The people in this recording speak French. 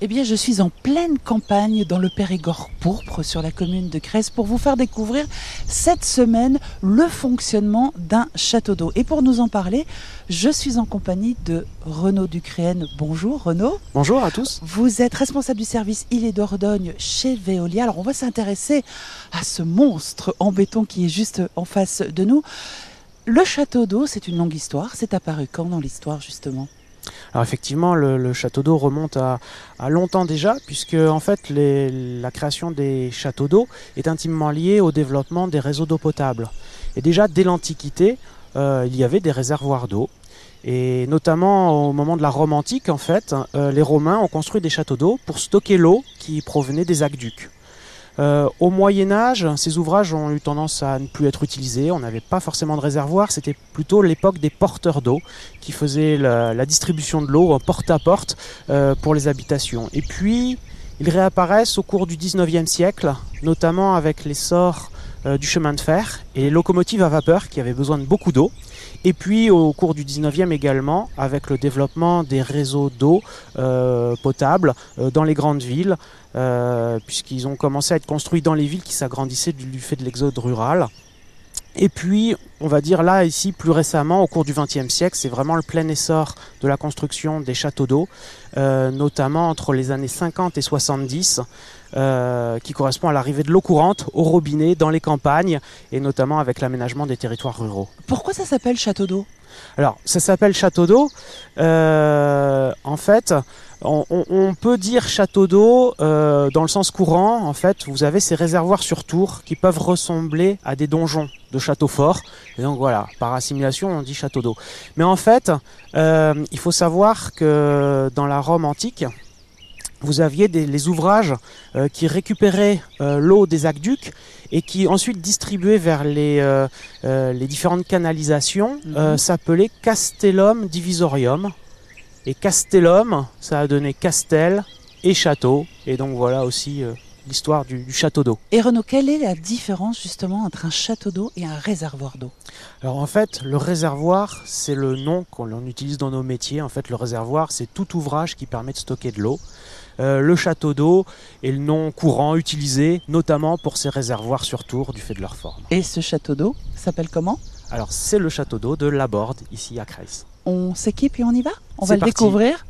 Eh bien, je suis en pleine campagne dans le Périgord pourpre sur la commune de Crèze pour vous faire découvrir cette semaine le fonctionnement d'un château d'eau. Et pour nous en parler, je suis en compagnie de Renaud Ducréenne. Bonjour Renaud. Bonjour à tous. Vous êtes responsable du service île et Dordogne chez Veolia. Alors on va s'intéresser à ce monstre en béton qui est juste en face de nous. Le château d'eau, c'est une longue histoire. C'est apparu quand dans l'histoire justement? Alors effectivement, le, château d'eau remonte à, longtemps déjà, puisque en fait la création des châteaux d'eau est intimement liée au développement des réseaux d'eau potable. Et déjà dès l'Antiquité, euh, il y avait des réservoirs d'eau. Et notamment au moment de la Rome antique, en fait, euh, les Romains ont construit des châteaux d'eau pour stocker l'eau qui provenait des aqueducs. Euh, au Moyen Âge, ces ouvrages ont eu tendance à ne plus être utilisés. On n'avait pas forcément de réservoir. C'était plutôt l'époque des porteurs d'eau qui faisaient la, distribution de l'eau porte à porte euh, pour les habitations. Et puis, ils réapparaissent au cours du 19e siècle, notamment avec l'essor du chemin de fer et les locomotives à vapeur qui avaient besoin de beaucoup d'eau. Et puis au cours du 19e également, avec le développement des réseaux d'eau potable dans les grandes villes, euh, puisqu'ils ont commencé à être construits dans les villes qui s'agrandissaient du, fait de l'exode rural. Et puis, on va dire là, ici, plus récemment, au cours du XXe siècle, c'est vraiment le plein essor de la construction des châteaux d'eau, euh, notamment entre les années 50 et 70, euh, qui correspond à l'arrivée de l'eau courante au robinet dans les campagnes, et notamment avec l'aménagement des territoires ruraux. Pourquoi ça s'appelle château d'eau? Alors, ça s'appelle château d'eau. en fait, on, peut dire château d'eau euh, dans le sens courant. En fait, vous avez ces réservoirs sur tour qui peuvent ressembler à des donjons de château fort. Et donc voilà, par assimilation, on dit château d'eau. Mais en fait, euh, il faut savoir que dans la Rome antique, vous aviez des, les ouvrages euh, qui récupéraient l'eau des aqueducs et qui ensuite distribuaient vers les, les différentes canalisations, mhm. s'appelait Castellum Divisorium. Et Castellum, ça a donné Castel et château. Et donc voilà aussi euh, l'histoire du, château d'eau. Et Renaud, quelle est la différence justement entre un château d'eau et un réservoir d'eau? Alors en fait, le réservoir, c'est le nom qu'on utilise dans nos métiers. En fait, le réservoir, c'est tout ouvrage qui permet de stocker de l'eau. Euh, le château d'eau est le nom courant utilisé notamment pour ces réservoirs sur tour du fait de leur forme. Et ce château d'eau s'appelle comment? Alors c'est le château d'eau de Laborde ici à Creil on s'équipe et on y va? On va le découvrir?